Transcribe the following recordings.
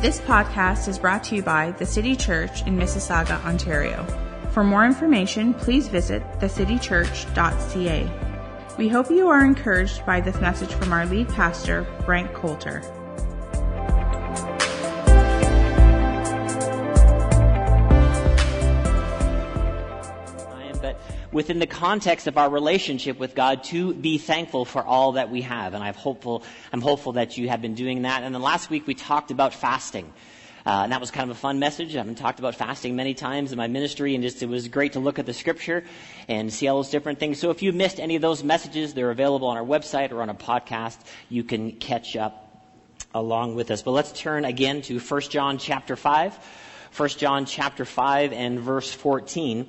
This podcast is brought to you by the City Church in Mississauga, Ontario. For more information, please visit thecitychurch.ca. We hope you are encouraged by this message from our lead pastor, Frank Coulter. Within the context of our relationship with God, to be thankful for all that we have. And I'm hopeful, I'm hopeful that you have been doing that. And then last week we talked about fasting. Uh, and that was kind of a fun message. I haven't talked about fasting many times in my ministry, and just it was great to look at the scripture and see all those different things. So if you missed any of those messages, they're available on our website or on a podcast. You can catch up along with us. But let's turn again to 1 John chapter 5. 1 John chapter 5 and verse 14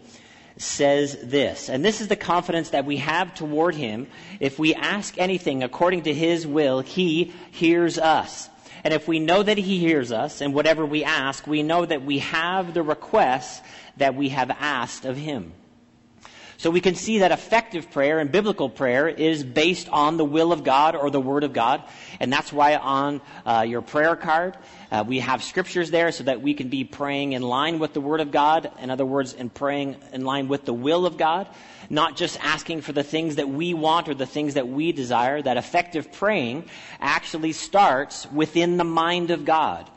says this, and this is the confidence that we have toward him. If we ask anything according to his will, he hears us. And if we know that he hears us, and whatever we ask, we know that we have the requests that we have asked of him. So we can see that effective prayer and biblical prayer is based on the will of God or the Word of God. And that's why on uh, your prayer card, uh, we have scriptures there so that we can be praying in line with the Word of God. In other words, in praying in line with the will of God. Not just asking for the things that we want or the things that we desire. That effective praying actually starts within the mind of God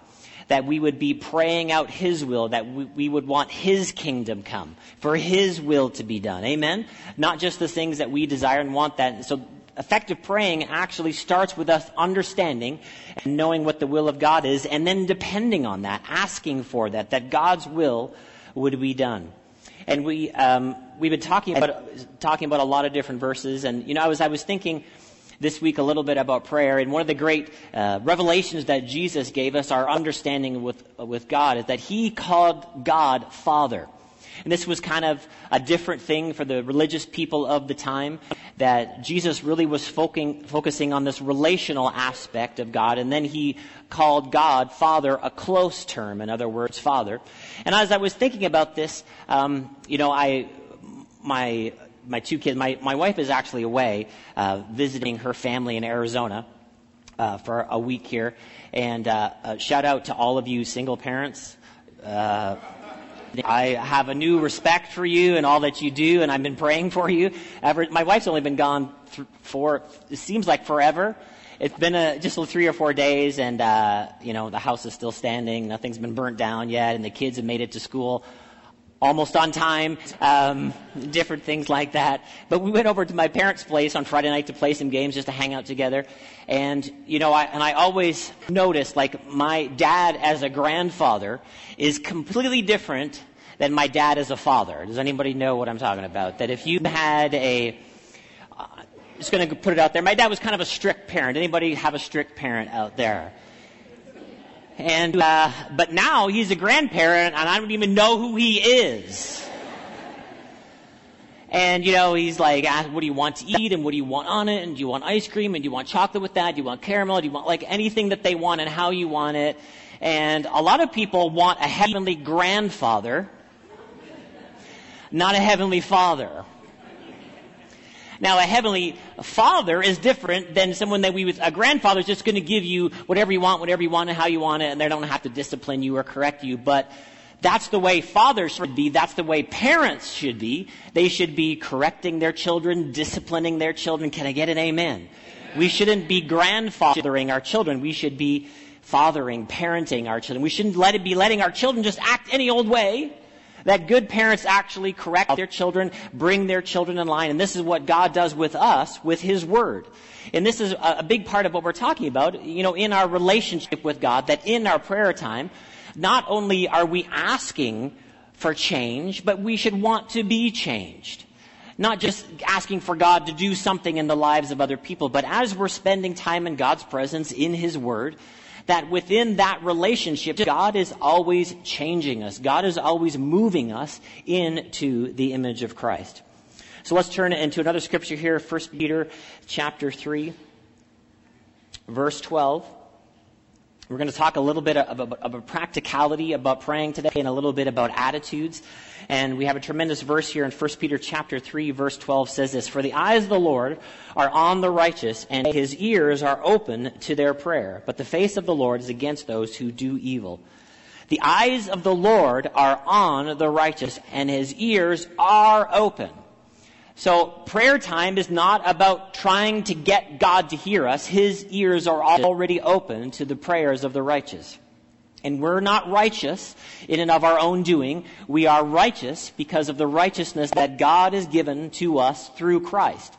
that we would be praying out His will, that we, we, would want His kingdom come, for His will to be done. Amen? Not just the things that we desire and want that. So effective praying actually starts with us understanding and knowing what the will of God is, and then depending on that, asking for that, that God's will would be done. And we, um, we've been talking about, talking about a lot of different verses, and, you know, I was, I was thinking, this week a little bit about prayer. And one of the great uh, revelations that Jesus gave us, our understanding with, with God, is that He called God Father. And this was kind of a different thing for the religious people of the time, that Jesus really was focusing, focusing on this relational aspect of God, and then he called God Father a close term, in other words, Father. And as I was thinking about this, um, you know, I, my my two kids, my, my wife is actually away uh, visiting her family in Arizona uh, for a week here. And uh, uh shout out to all of you single parents. Uh, I have a new respect for you and all that you do, and I've been praying for you. Ever, my wife's only been gone th- for, it seems like forever. It's been a, just three or four days, and, uh, you know, the house is still standing. Nothing's been burnt down yet, and the kids have made it to school almost on time, um, different things like that. But we went over to my parents' place on Friday night to play some games, just to hang out together. And you know, I, and I always noticed like my dad as a grandfather is completely different than my dad as a father. Does anybody know what I'm talking about? That if you had a uh, just going to put it out there. My dad was kind of a strict parent. Anybody have a strict parent out there? And, uh, but now he's a grandparent and I don't even know who he is. And, you know, he's like, what do you want to eat and what do you want on it? And do you want ice cream and do you want chocolate with that? Do you want caramel? Do you want like anything that they want and how you want it? And a lot of people want a heavenly grandfather, not a heavenly father. Now, a heavenly father is different than someone that we would, a grandfather is just going to give you whatever you want, whatever you want, and how you want it, and they don't have to discipline you or correct you. But that's the way fathers should be. That's the way parents should be. They should be correcting their children, disciplining their children. Can I get an amen? We shouldn't be grandfathering our children. We should be fathering, parenting our children. We shouldn't let it be letting our children just act any old way. That good parents actually correct their children, bring their children in line. And this is what God does with us, with His Word. And this is a big part of what we're talking about, you know, in our relationship with God, that in our prayer time, not only are we asking for change, but we should want to be changed. Not just asking for God to do something in the lives of other people, but as we're spending time in God's presence, in His Word, that within that relationship, God is always changing us. God is always moving us into the image of Christ. So let's turn into another scripture here, 1 Peter chapter 3, verse 12. We're going to talk a little bit of a, of a, practicality about praying today and a little bit about attitudes. And we have a tremendous verse here in 1 Peter chapter 3 verse 12 says this, For the eyes of the Lord are on the righteous and his ears are open to their prayer. But the face of the Lord is against those who do evil. The eyes of the Lord are on the righteous and his ears are open. So prayer time is not about trying to get God to hear us. His ears are already open to the prayers of the righteous. And we're not righteous in and of our own doing. We are righteous because of the righteousness that God has given to us through Christ.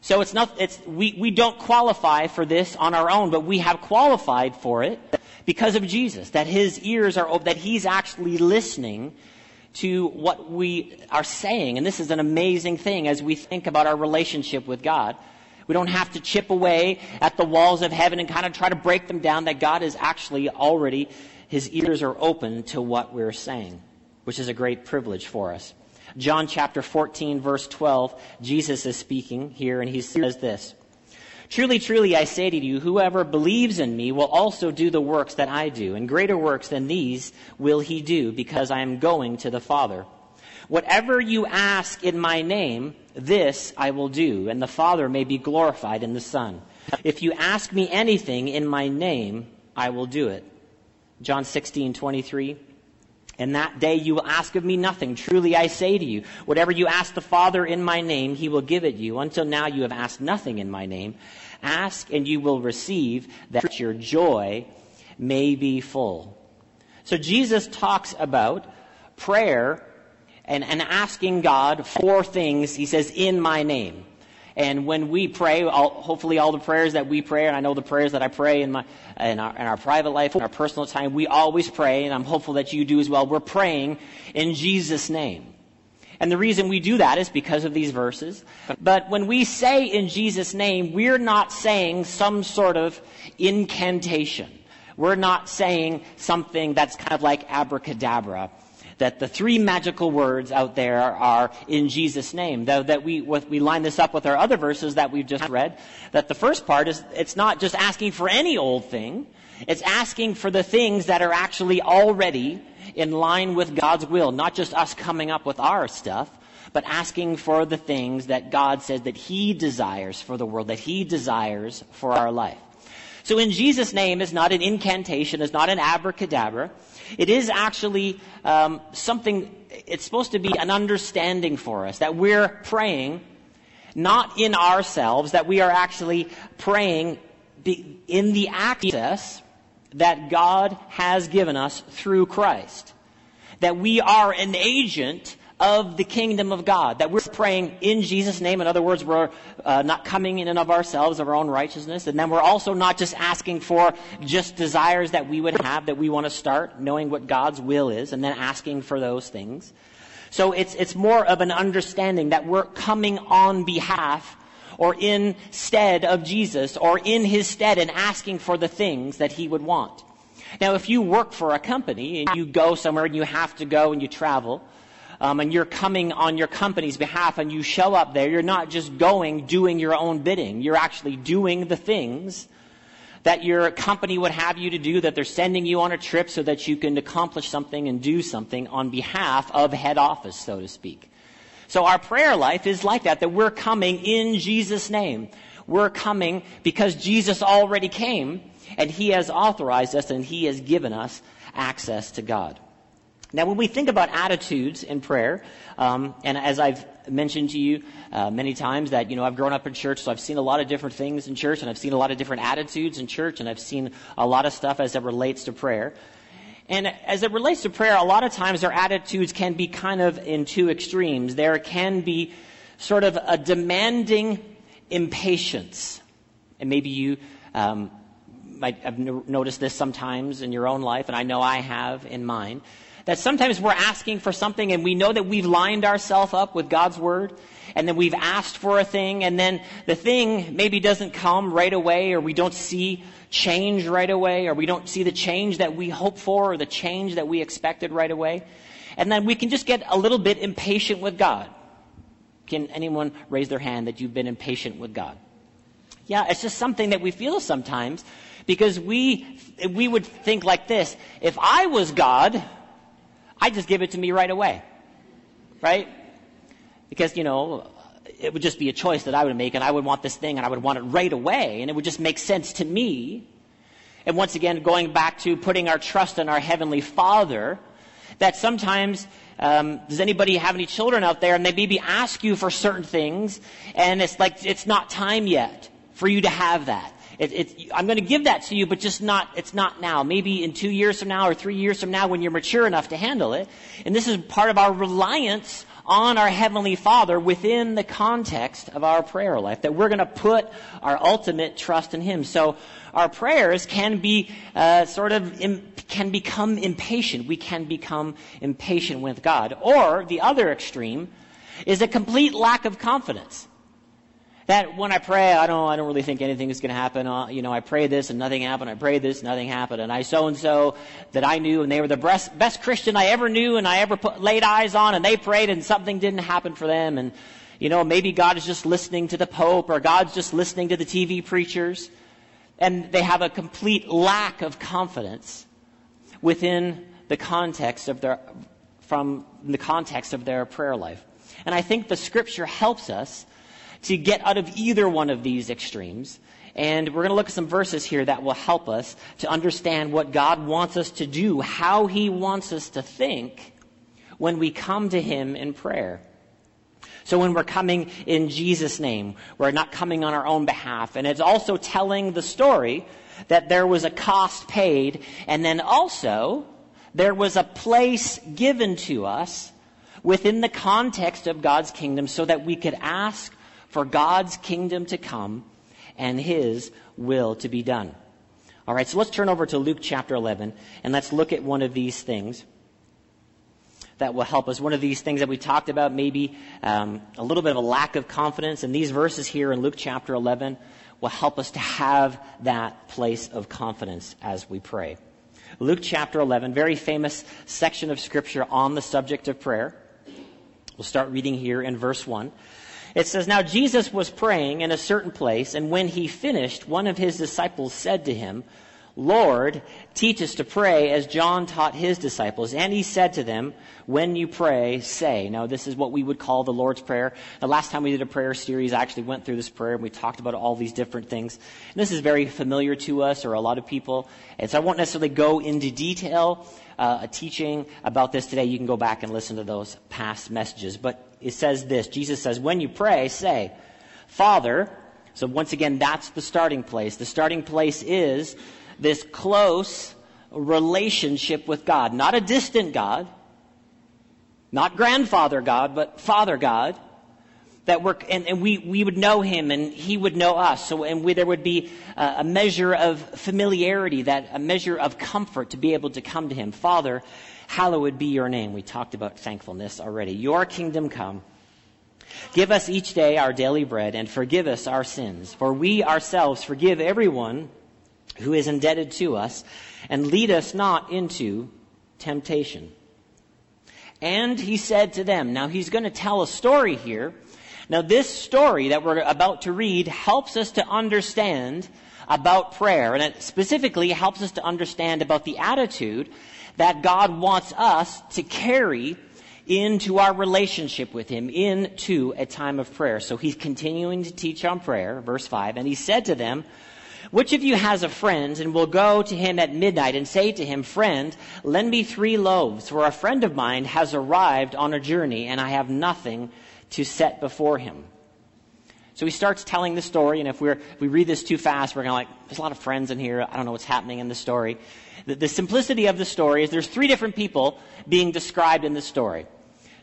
So it's not, it's, we, we don't qualify for this on our own, but we have qualified for it because of Jesus. That His ears are open, that He's actually listening to what we are saying. And this is an amazing thing as we think about our relationship with God. We don't have to chip away at the walls of heaven and kind of try to break them down, that God is actually already, his ears are open to what we're saying, which is a great privilege for us. John chapter 14, verse 12, Jesus is speaking here, and he says this Truly, truly, I say to you, whoever believes in me will also do the works that I do, and greater works than these will he do, because I am going to the Father. Whatever you ask in my name, this I will do, and the Father may be glorified in the Son. If you ask me anything in my name, I will do it. John 16, 23. And that day you will ask of me nothing. Truly I say to you, whatever you ask the Father in my name, he will give it you. Until now you have asked nothing in my name. Ask and you will receive that your joy may be full. So Jesus talks about prayer and, and asking God for things, he says, in my name. And when we pray, all, hopefully all the prayers that we pray, and I know the prayers that I pray in, my, in, our, in our private life, in our personal time, we always pray, and I'm hopeful that you do as well. We're praying in Jesus' name. And the reason we do that is because of these verses. But when we say in Jesus' name, we're not saying some sort of incantation. We're not saying something that's kind of like abracadabra that the three magical words out there are in Jesus' name. Though that we, we line this up with our other verses that we've just read, that the first part is, it's not just asking for any old thing. It's asking for the things that are actually already in line with God's will, not just us coming up with our stuff, but asking for the things that God says that He desires for the world, that He desires for our life. So in Jesus' name is not an incantation, is not an abracadabra. It is actually um, something, it's supposed to be an understanding for us that we're praying not in ourselves, that we are actually praying in the access that God has given us through Christ. That we are an agent of the kingdom of God. That we're praying in Jesus' name. In other words, we're uh, not coming in and of ourselves, of our own righteousness. And then we're also not just asking for just desires that we would have, that we want to start, knowing what God's will is, and then asking for those things. So it's, it's more of an understanding that we're coming on behalf or instead of Jesus or in his stead and asking for the things that he would want. Now, if you work for a company and you go somewhere and you have to go and you travel, um, and you're coming on your company's behalf and you show up there, you're not just going doing your own bidding. You're actually doing the things that your company would have you to do, that they're sending you on a trip so that you can accomplish something and do something on behalf of head office, so to speak. So our prayer life is like that, that we're coming in Jesus' name. We're coming because Jesus already came and He has authorized us and He has given us access to God. Now, when we think about attitudes in prayer, um, and as I've mentioned to you uh, many times that you know I've grown up in church, so I've seen a lot of different things in church, and I've seen a lot of different attitudes in church, and I've seen a lot of stuff as it relates to prayer. And as it relates to prayer, a lot of times our attitudes can be kind of in two extremes. There can be sort of a demanding impatience, and maybe you. Um, might have noticed this sometimes in your own life, and I know I have in mine that sometimes we're asking for something and we know that we've lined ourselves up with God's Word and then we've asked for a thing and then the thing maybe doesn't come right away or we don't see change right away or we don't see the change that we hope for or the change that we expected right away. And then we can just get a little bit impatient with God. Can anyone raise their hand that you've been impatient with God? Yeah, it's just something that we feel sometimes Because we, we would think like this if I was God, I'd just give it to me right away. Right? Because, you know, it would just be a choice that I would make, and I would want this thing, and I would want it right away, and it would just make sense to me. And once again, going back to putting our trust in our Heavenly Father, that sometimes, um, does anybody have any children out there, and they maybe ask you for certain things, and it's like, it's not time yet for you to have that. It, it, I'm going to give that to you, but just not, it's not now. Maybe in two years from now or three years from now when you're mature enough to handle it. And this is part of our reliance on our Heavenly Father within the context of our prayer life, that we're going to put our ultimate trust in Him. So our prayers can be uh, sort of Im- can become impatient. We can become impatient with God. Or the other extreme is a complete lack of confidence. That when I pray, I don't, I don't really think anything is going to happen. Uh, you know, I pray this and nothing happened. I pray this, nothing happened. And I so and so that I knew, and they were the best, best Christian I ever knew, and I ever put, laid eyes on, and they prayed, and something didn't happen for them. And you know, maybe God is just listening to the Pope, or God's just listening to the TV preachers, and they have a complete lack of confidence within the context of their, from the context of their prayer life. And I think the Scripture helps us to get out of either one of these extremes. And we're going to look at some verses here that will help us to understand what God wants us to do, how He wants us to think when we come to Him in prayer. So when we're coming in Jesus' name, we're not coming on our own behalf. And it's also telling the story that there was a cost paid, and then also there was a place given to us within the context of God's kingdom so that we could ask for God's kingdom to come and His will to be done. All right, so let's turn over to Luke chapter 11 and let's look at one of these things that will help us. One of these things that we talked about, maybe um, a little bit of a lack of confidence, and these verses here in Luke chapter 11 will help us to have that place of confidence as we pray. Luke chapter 11, very famous section of scripture on the subject of prayer. We'll start reading here in verse 1. It says, Now Jesus was praying in a certain place, and when he finished, one of his disciples said to him, Lord, teach us to pray as John taught his disciples. And he said to them, When you pray, say. Now, this is what we would call the Lord's Prayer. The last time we did a prayer series, I actually went through this prayer and we talked about all these different things. And this is very familiar to us or a lot of people. And so I won't necessarily go into detail uh, a teaching about this today. You can go back and listen to those past messages. But it says this Jesus says, When you pray, say, Father, so once again, that's the starting place. The starting place is this close relationship with God. Not a distant God, not grandfather God, but Father God. That we're, and, and we, we would know him and he would know us. So, and we, there would be a, a measure of familiarity, that a measure of comfort to be able to come to him. Father, hallowed be your name. We talked about thankfulness already. Your kingdom come. Give us each day our daily bread and forgive us our sins, for we ourselves forgive everyone who is indebted to us, and lead us not into temptation. And he said to them, now he's going to tell a story here. Now this story that we're about to read helps us to understand about prayer, and it specifically helps us to understand about the attitude that God wants us to carry into our relationship with Him, into a time of prayer. So he's continuing to teach on prayer, verse 5, and he said to them, which of you has a friend and will go to him at midnight and say to him, Friend, lend me three loaves, for a friend of mine has arrived on a journey and I have nothing to set before him? So he starts telling the story, and if, we're, if we read this too fast, we're going to like, there's a lot of friends in here. I don't know what's happening in the story. The, the simplicity of the story is there's three different people being described in the story.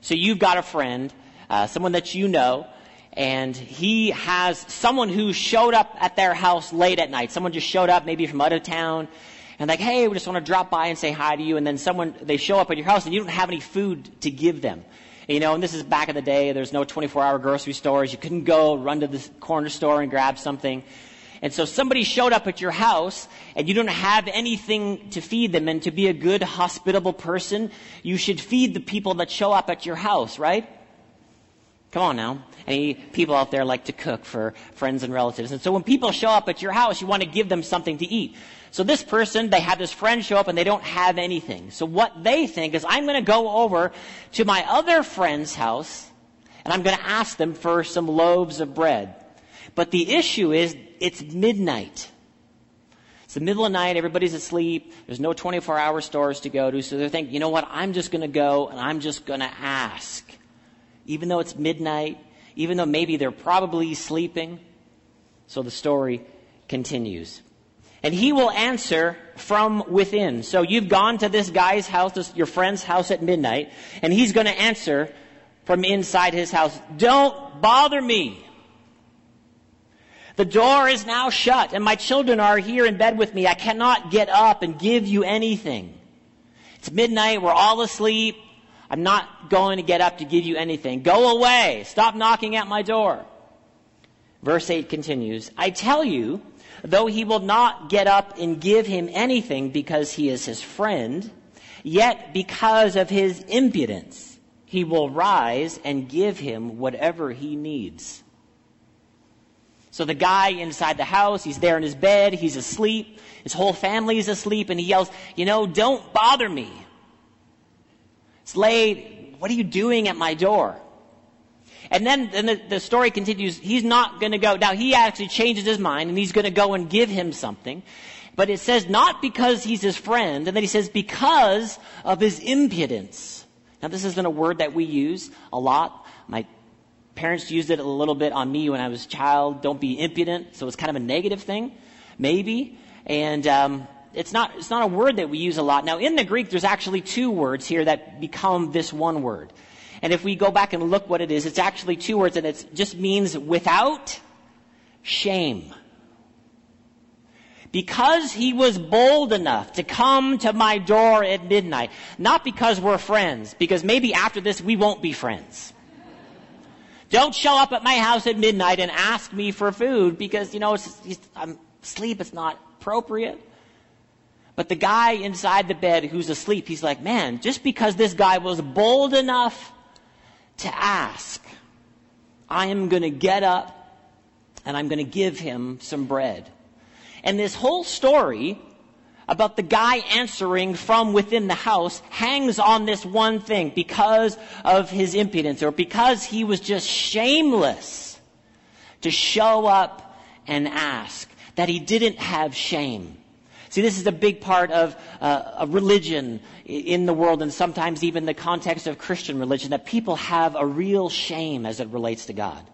So you've got a friend, uh, someone that you know, and he has someone who showed up at their house late at night. Someone just showed up, maybe from out of town, and like, hey, we just want to drop by and say hi to you. And then someone, they show up at your house and you don't have any food to give them. You know, and this is back in the day, there's no 24 hour grocery stores. You couldn't go run to the corner store and grab something. And so somebody showed up at your house and you don't have anything to feed them. And to be a good, hospitable person, you should feed the people that show up at your house, right? Come on now. Any people out there like to cook for friends and relatives. And so when people show up at your house, you want to give them something to eat. So this person, they have this friend show up and they don't have anything. So what they think is, I'm going to go over to my other friend's house and I'm going to ask them for some loaves of bread. But the issue is, it's midnight. It's the middle of the night, everybody's asleep, there's no 24 hour stores to go to, so they're thinking, you know what, I'm just going to go and I'm just going to ask. Even though it's midnight, even though maybe they're probably sleeping. So the story continues. And he will answer from within. So you've gone to this guy's house, this, your friend's house at midnight, and he's going to answer from inside his house, Don't bother me. The door is now shut, and my children are here in bed with me. I cannot get up and give you anything. It's midnight, we're all asleep. I'm not going to get up to give you anything. Go away. Stop knocking at my door. Verse 8 continues I tell you, though he will not get up and give him anything because he is his friend, yet because of his impudence, he will rise and give him whatever he needs. So the guy inside the house, he's there in his bed, he's asleep, his whole family is asleep, and he yells, You know, don't bother me. It's late. What are you doing at my door? And then, then the, the story continues. He's not going to go. Now, he actually changes his mind, and he's going to go and give him something. But it says not because he's his friend, and then he says because of his impudence. Now, this isn't a word that we use a lot. My Parents used it a little bit on me when I was a child. Don't be impudent. So it's kind of a negative thing, maybe. And um, it's not it's not a word that we use a lot. Now in the Greek, there's actually two words here that become this one word. And if we go back and look what it is, it's actually two words, and it just means without shame. Because he was bold enough to come to my door at midnight, not because we're friends, because maybe after this we won't be friends. Don't show up at my house at midnight and ask me for food because, you know, it's, it's, I'm asleep. It's not appropriate. But the guy inside the bed who's asleep, he's like, man, just because this guy was bold enough to ask, I am going to get up and I'm going to give him some bread. And this whole story about the guy answering from within the house hangs on this one thing because of his impudence or because he was just shameless to show up and ask, that he didn't have shame. See, this is a big part of uh, a religion in the world, and sometimes even the context of Christian religion, that people have a real shame as it relates to God.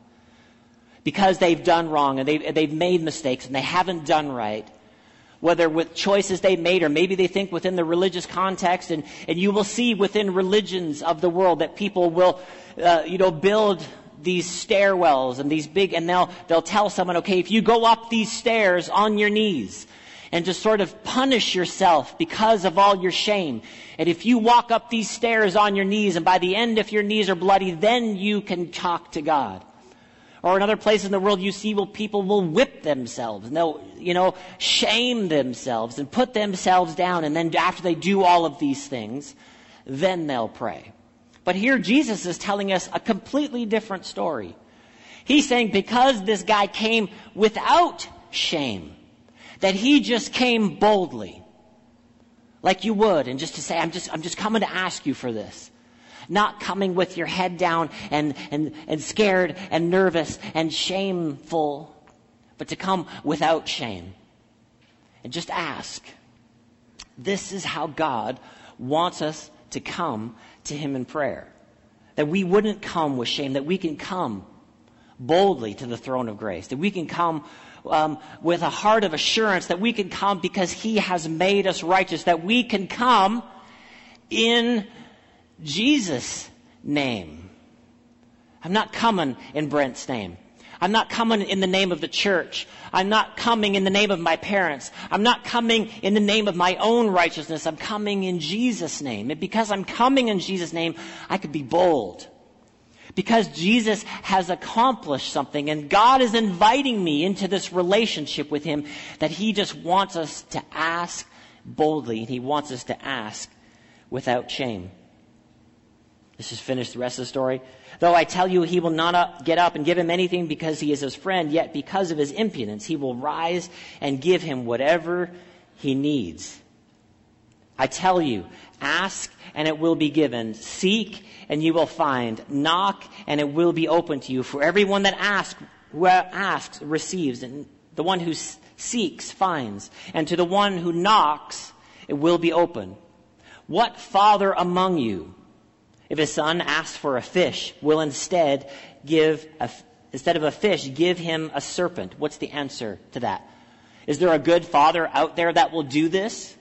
Because they've done wrong and they've, they've made mistakes and they haven't done right whether with choices they made or maybe they think within the religious context. And, and you will see within religions of the world that people will, uh, you know, build these stairwells and these big, and they'll, they'll tell someone, okay, if you go up these stairs on your knees, and to sort of punish yourself because of all your shame. And if you walk up these stairs on your knees, and by the end, if your knees are bloody, then you can talk to God. Or another place in the world you see where people will whip themselves and they'll, you know, shame themselves and put themselves down. And then after they do all of these things, then they'll pray. But here Jesus is telling us a completely different story. He's saying because this guy came without shame, that he just came boldly, like you would, and just to say, I'm just, I'm just coming to ask you for this. Not coming with your head down and, and, and scared and nervous and shameful, but to come without shame. And just ask. This is how God wants us to come to Him in prayer. That we wouldn't come with shame, that we can come boldly to the throne of grace, that we can come um, with a heart of assurance, that we can come because He has made us righteous, that we can come in Jesus' name. I'm not coming in Brent's name. I'm not coming in the name of the church. I'm not coming in the name of my parents. I'm not coming in the name of my own righteousness. I'm coming in Jesus' name. And because I'm coming in Jesus' name, I could be bold. Because Jesus has accomplished something and God is inviting me into this relationship with Him that He just wants us to ask boldly and He wants us to ask without shame. Let's just finish the rest of the story. Though I tell you he will not up, get up and give him anything because he is his friend, yet because of his impudence he will rise and give him whatever he needs. I tell you, ask and it will be given. Seek and you will find. Knock and it will be open to you. For everyone that asks, who asks receives, and the one who seeks finds, and to the one who knocks it will be open. What father among you, if his son asks for a fish, will instead give a, instead of a fish, give him a serpent? What's the answer to that? Is there a good father out there that will do this?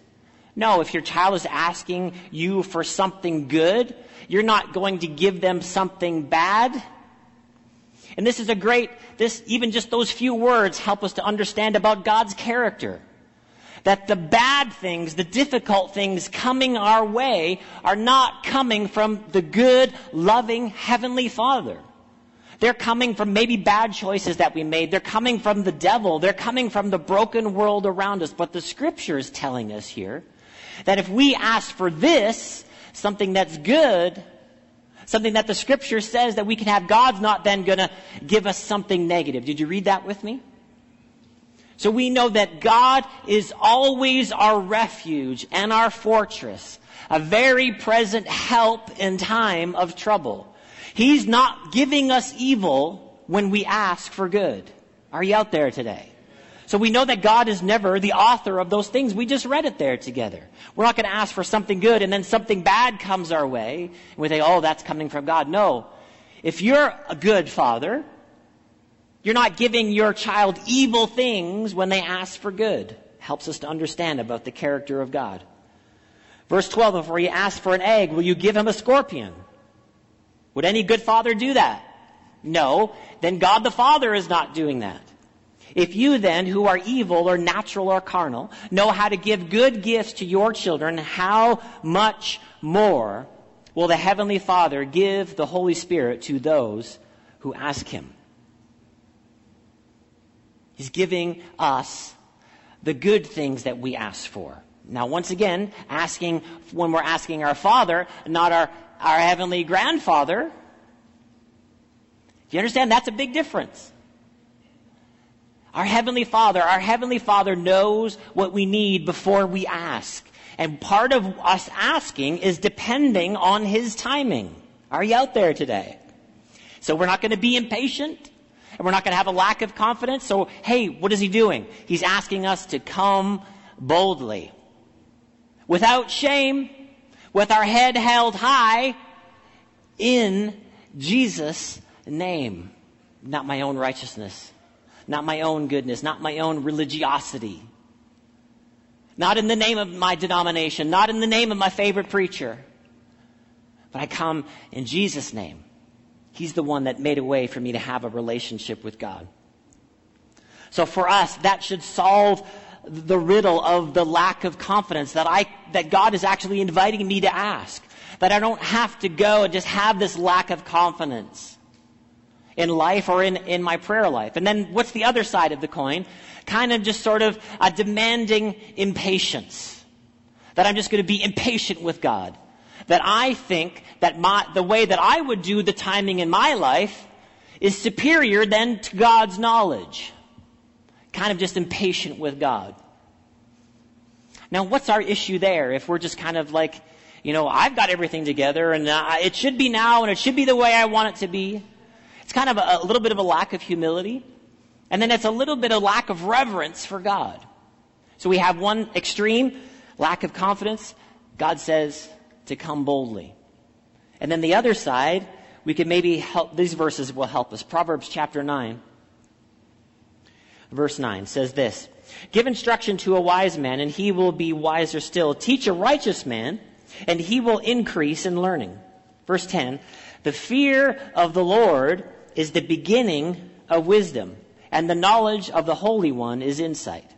No, if your child is asking you for something good, you're not going to give them something bad. And this is a great, this, even just those few words help us to understand about God's character. That the bad things, the difficult things coming our way are not coming from the good, loving, heavenly Father. They're coming from maybe bad choices that we made. They're coming from the devil. They're coming from the broken world around us. But the scripture is telling us here that if we ask for this, something that's good, something that the scripture says that we can have, God's not then going to give us something negative. Did you read that with me? So we know that God is always our refuge and our fortress, a very present help in time of trouble. He's not giving us evil when we ask for good. Are you out there today? So we know that God is never the author of those things. We just read it there together. We're not going to ask for something good and then something bad comes our way and we think, oh, that's coming from God. No. If you're a good father, you're not giving your child evil things when they ask for good. Helps us to understand about the character of God. Verse 12, before he asks for an egg, will you give him a scorpion? Would any good father do that? No. Then God the Father is not doing that. If you then, who are evil or natural or carnal, know how to give good gifts to your children, how much more will the Heavenly Father give the Holy Spirit to those who ask Him? He's giving us the good things that we ask for. Now, once again, asking, when we're asking our Father, not our, our Heavenly Grandfather, do you understand? That's a big difference. Our Heavenly Father, our Heavenly Father knows what we need before we ask. And part of us asking is depending on His timing. Are you out there today? So we're not going to be impatient and we're not going to have a lack of confidence. So, hey, what is He doing? He's asking us to come boldly. Without shame, with our head held high, in Jesus' name. Not my own righteousness not my own goodness, not my own religiosity. Not in the name of my denomination, not in the name of my favorite preacher. But I come in Jesus' name. He's the one that made a way for me to have a relationship with God. So for us, that should solve the riddle of the lack of confidence that I, that God is actually inviting me to ask. That I don't have to go and just have this lack of confidence in life or in, in my prayer life. And then what's the other side of the coin? Kind of just sort of a demanding impatience. That I'm just going to be impatient with God. That I think that my, the way that I would do the timing in my life is superior than to God's knowledge. Kind of just impatient with God. Now, what's our issue there if we're just kind of like, you know, I've got everything together and uh, it should be now and it should be the way I want it to be? Kind of a, a little bit of a lack of humility. And then it's a little bit of lack of reverence for God. So we have one extreme, lack of confidence. God says to come boldly. And then the other side, we can maybe help, these verses will help us. Proverbs chapter 9, verse 9 says this Give instruction to a wise man, and he will be wiser still. Teach a righteous man, and he will increase in learning. Verse 10 The fear of the Lord is the beginning of wisdom, and the knowledge of the Holy One is insight.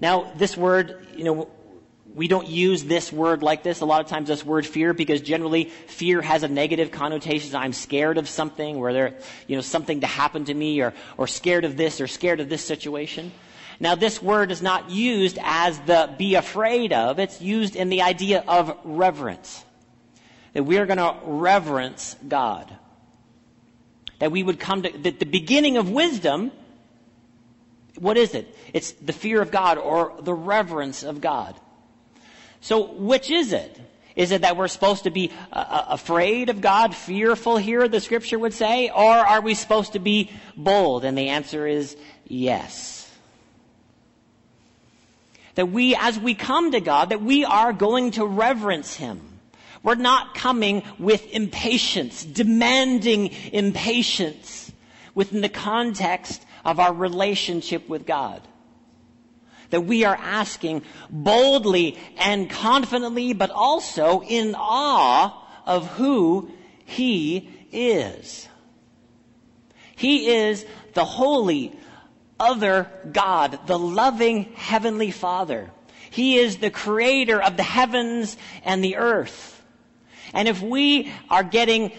Now, this word, you know, we don't use this word like this. A lot of times this word fear because generally fear has a negative connotation. I'm scared of something where there, you know, something to happen to me or, or scared of this or scared of this situation. Now this word is not used as the be afraid of. It's used in the idea of reverence. that we are going to reverence God. That we would come to, that the beginning of wisdom, what is it? It's the fear of God or the reverence of God. So which is it? Is it that we're supposed to be uh, uh, afraid of God, fearful here, the scripture would say? Or are we supposed to be bold? And the answer is yes. That we, as we come to God, that we are going to reverence Him. We're not coming with impatience, demanding impatience within the context of our relationship with God that we are asking boldly and confidently, but also in awe of who He is. He is the holy, other God, the loving Heavenly Father. He is the creator of the heavens and the earth. And if we are getting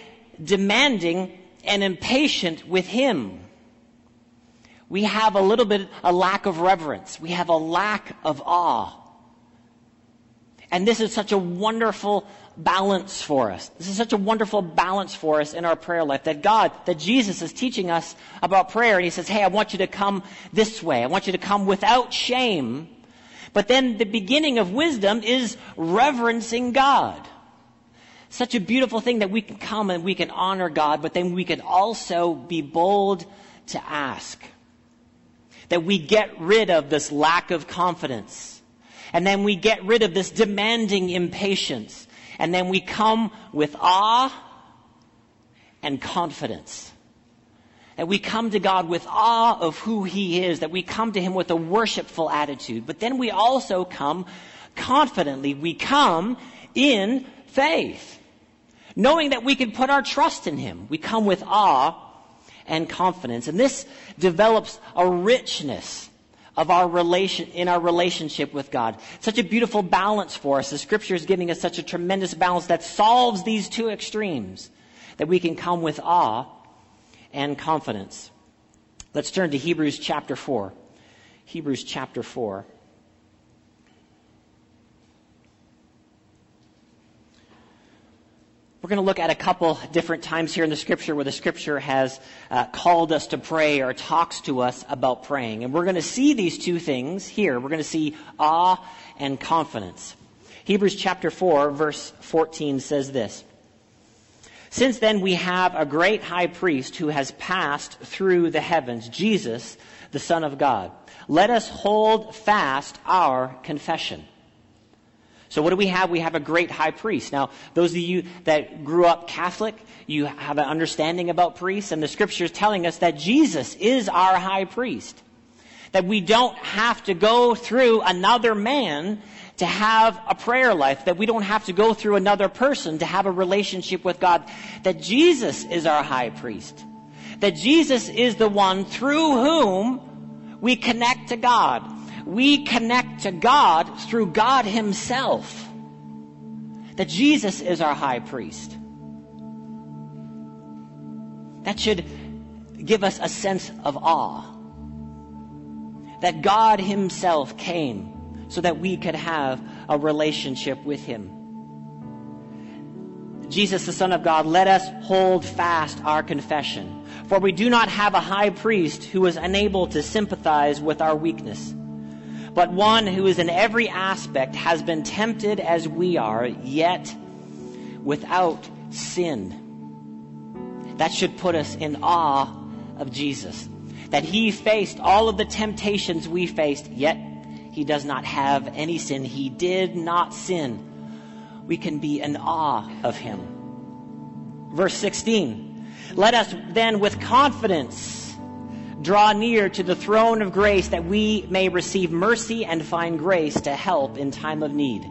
demanding and impatient with Him, we have a little bit, a lack of reverence. We have a lack of awe. And this is such a wonderful balance for us. This is such a wonderful balance for us in our prayer life that God, that Jesus is teaching us about prayer. And He says, Hey, I want you to come this way. I want you to come without shame. But then the beginning of wisdom is reverencing God. Such a beautiful thing that we can come and we can honor God, but then we can also be bold to ask that we get rid of this lack of confidence. And then we get rid of this demanding impatience. And then we come with awe and confidence. That we come to God with awe of who He is, that we come to Him with a worshipful attitude. But then we also come confidently. We come in faith. Knowing that we can put our trust in Him. We come with awe and confidence. And this develops a richness of our relation, in our relationship with God. Such a beautiful balance for us. The scripture is giving us such a tremendous balance that solves these two extremes that we can come with awe and confidence. Let's turn to Hebrews chapter 4. Hebrews chapter 4. We're going to look at a couple different times here in the scripture where the scripture has uh, called us to pray or talks to us about praying. And we're going to see these two things here. We're going to see awe and confidence. Hebrews chapter 4 verse 14 says this. Since then we have a great high priest who has passed through the heavens, Jesus, the Son of God. Let us hold fast our confession. So what do we have? We have a great high priest. Now, those of you that grew up Catholic, you have an understanding about priests, and the scripture is telling us that Jesus is our high priest. That we don't have to go through another man to have a prayer life, that we don't have to go through another person to have a relationship with God, that Jesus is our high priest. That Jesus is the one through whom we connect to God we connect to God through God Himself. That Jesus is our high priest. That should give us a sense of awe. That God Himself came so that we could have a relationship with Him. Jesus, the Son of God, let us hold fast our confession. For we do not have a high priest who is unable to sympathize with our weakness but one who is in every aspect has been tempted as we are, yet without sin. That should put us in awe of Jesus. That he faced all of the temptations we faced, yet he does not have any sin. He did not sin. We can be in awe of him. Verse 16. Let us then with confidence draw near to the throne of grace that we may receive mercy and find grace to help in time of need.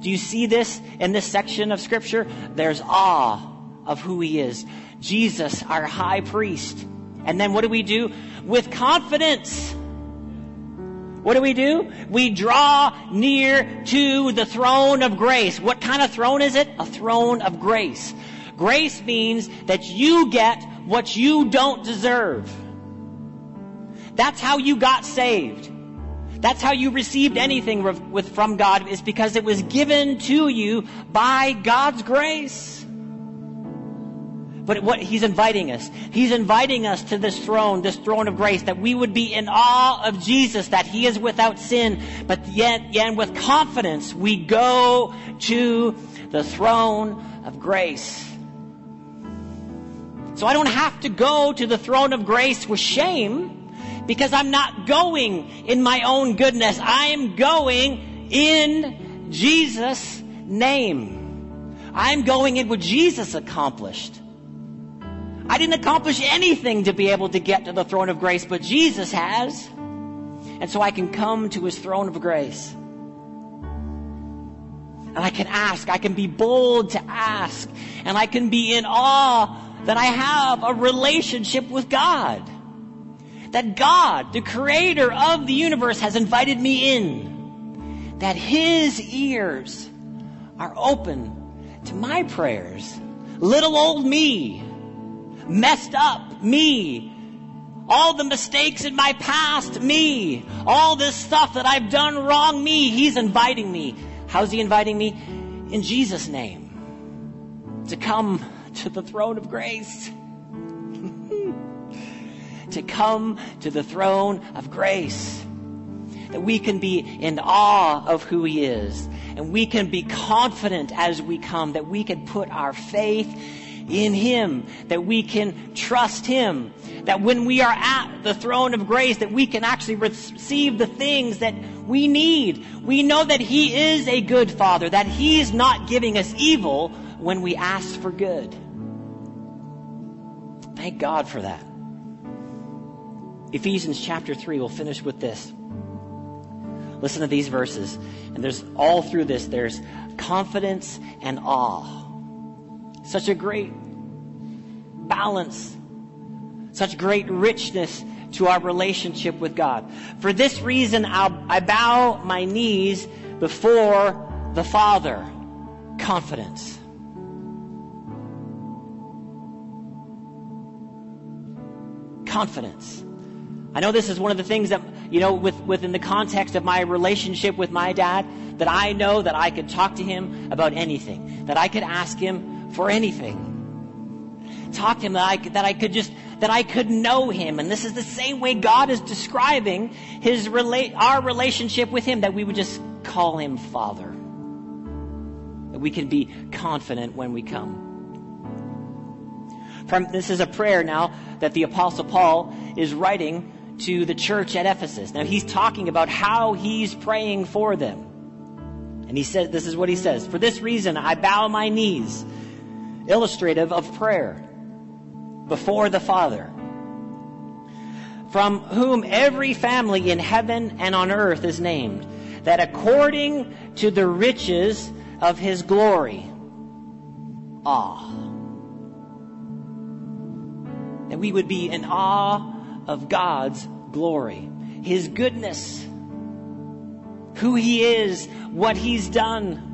Do you see this in this section of scripture? There's awe of who he is. Jesus, our high priest. And then what do we do? With confidence. What do we do? We draw near to the throne of grace. What kind of throne is it? A throne of grace. Grace means that you get what you don't deserve. That's how you got saved. That's how you received anything with, from God is because it was given to you by God's grace. But what he's inviting us, he's inviting us to this throne, this throne of grace, that we would be in awe of Jesus, that he is without sin, but yet, and with confidence, we go to the throne of grace. So I don't have to go to the throne of grace with shame because I'm not going in my own goodness. I am going in Jesus' name. I'm going in what Jesus accomplished. I didn't accomplish anything to be able to get to the throne of grace, but Jesus has. And so I can come to his throne of grace. And I can ask, I can be bold to ask, and I can be in awe that I have a relationship with God. That God, the creator of the universe, has invited me in. That his ears are open to my prayers. Little old me messed up me. All the mistakes in my past, me. All this stuff that I've done wrong, me. He's inviting me. How's he inviting me? In Jesus' name. To come to the throne of grace. To come to the throne of grace. That we can be in awe of who he is. And we can be confident as we come that we can put our faith in Him, that we can trust Him, that when we are at the throne of grace, that we can actually receive the things that we need. We know that He is a good Father, that He is not giving us evil when we ask for good. Thank God for that. Ephesians chapter 3, we'll finish with this. Listen to these verses. And there's all through this, there's confidence and awe such a great balance, such great richness to our relationship with God. For this reason, I'll, I bow my knees before the Father. Confidence. Confidence. I know this is one of the things that, you know, with, within the context of my relationship with my dad, that I know that I could talk to him about anything, that I could ask him for anything. Talk to him that I, that I could just, that I could know him. And this is the same way God is describing his relate, our relationship with him, that we would just call him Father. That we can be confident when we come. From, this is a prayer now that the Apostle Paul is writing to the church at Ephesus. Now he's talking about how he's praying for them. And he says, this is what he says. For this reason, I bow my knees illustrative of prayer before the Father, from whom every family in heaven and on earth is named, that according to the riches of his glory, awe, that we would be in awe of God's glory, his goodness, who he is, what he's done.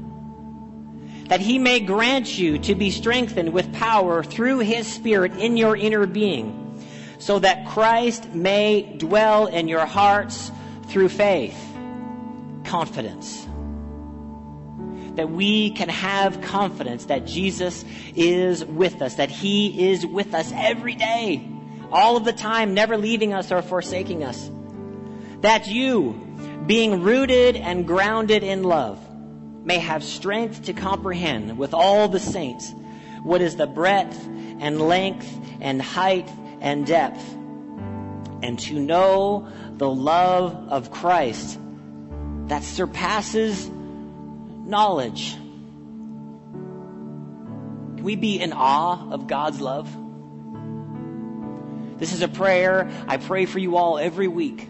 That he may grant you to be strengthened with power through his Spirit in your inner being, so that Christ may dwell in your hearts through faith, confidence. That we can have confidence that Jesus is with us, that he is with us every day, all of the time, never leaving us or forsaking us. That you, being rooted and grounded in love, may have strength to comprehend with all the saints what is the breadth and length and height and depth, and to know the love of Christ that surpasses knowledge. Can we be in awe of God's love? This is a prayer I pray for you all every week.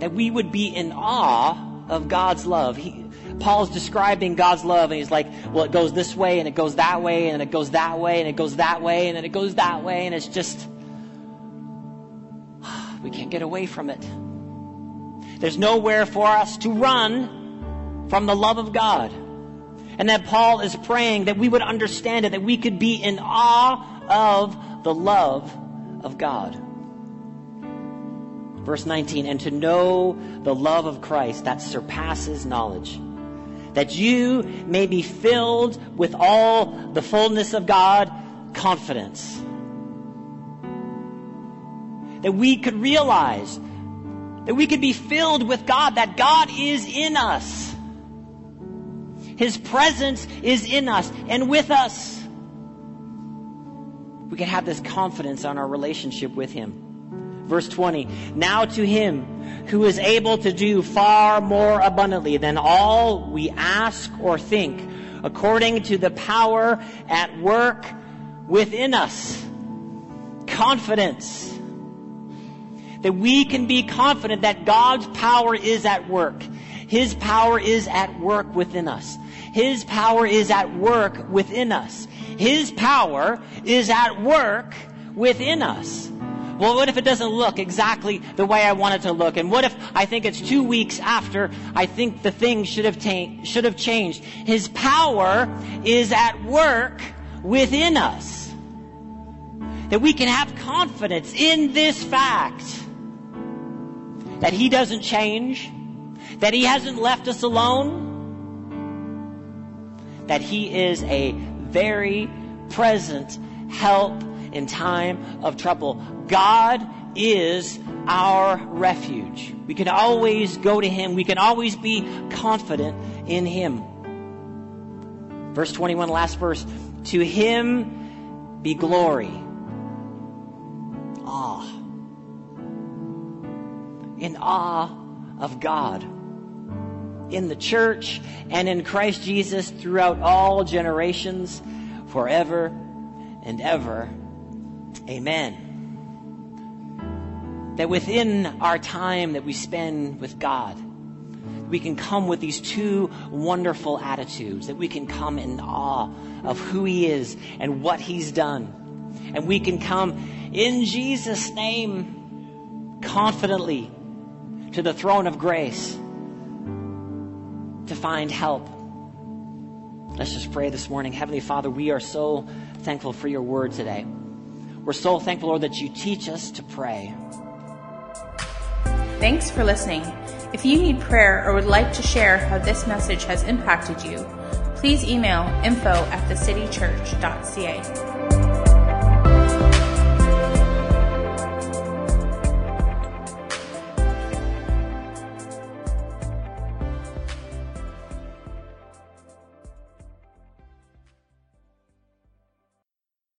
That we would be in awe of God's love. He, Paul's describing God's love, and he's like, well, it goes this way, and it goes that way, and it goes that way, and it goes that way, and then it goes that way, and it's just, we can't get away from it. There's nowhere for us to run from the love of God. And that Paul is praying that we would understand it, that we could be in awe of the love of God. Verse 19, and to know the love of Christ that surpasses knowledge, that you may be filled with all the fullness of God, confidence. That we could realize that we could be filled with God, that God is in us. His presence is in us and with us. We can have this confidence on our relationship with Him. Verse 20, now to him who is able to do far more abundantly than all we ask or think, according to the power at work within us. Confidence. That we can be confident that God's power is at work. His power is at work within us. His power is at work within us. His power is at work within us. Well, what if it doesn't look exactly the way I want it to look? And what if I think it's two weeks after I think the thing should have, ta- should have changed? His power is at work within us. That we can have confidence in this fact that He doesn't change, that He hasn't left us alone, that He is a very present help in time of trouble. God is our refuge. We can always go to Him. We can always be confident in Him. Verse 21, last verse. To Him be glory. Awe. In awe of God. In the church and in Christ Jesus throughout all generations, forever and ever. Amen that within our time that we spend with God, we can come with these two wonderful attitudes, that we can come in awe of who He is and what He's done. And we can come in Jesus' name confidently to the throne of grace to find help. Let's just pray this morning. Heavenly Father, we are so thankful for your word today. We're so thankful, Lord, that you teach us to pray. Thanks for listening. If you need prayer or would like to share how this message has impacted you, please email info at thecitychurch.ca.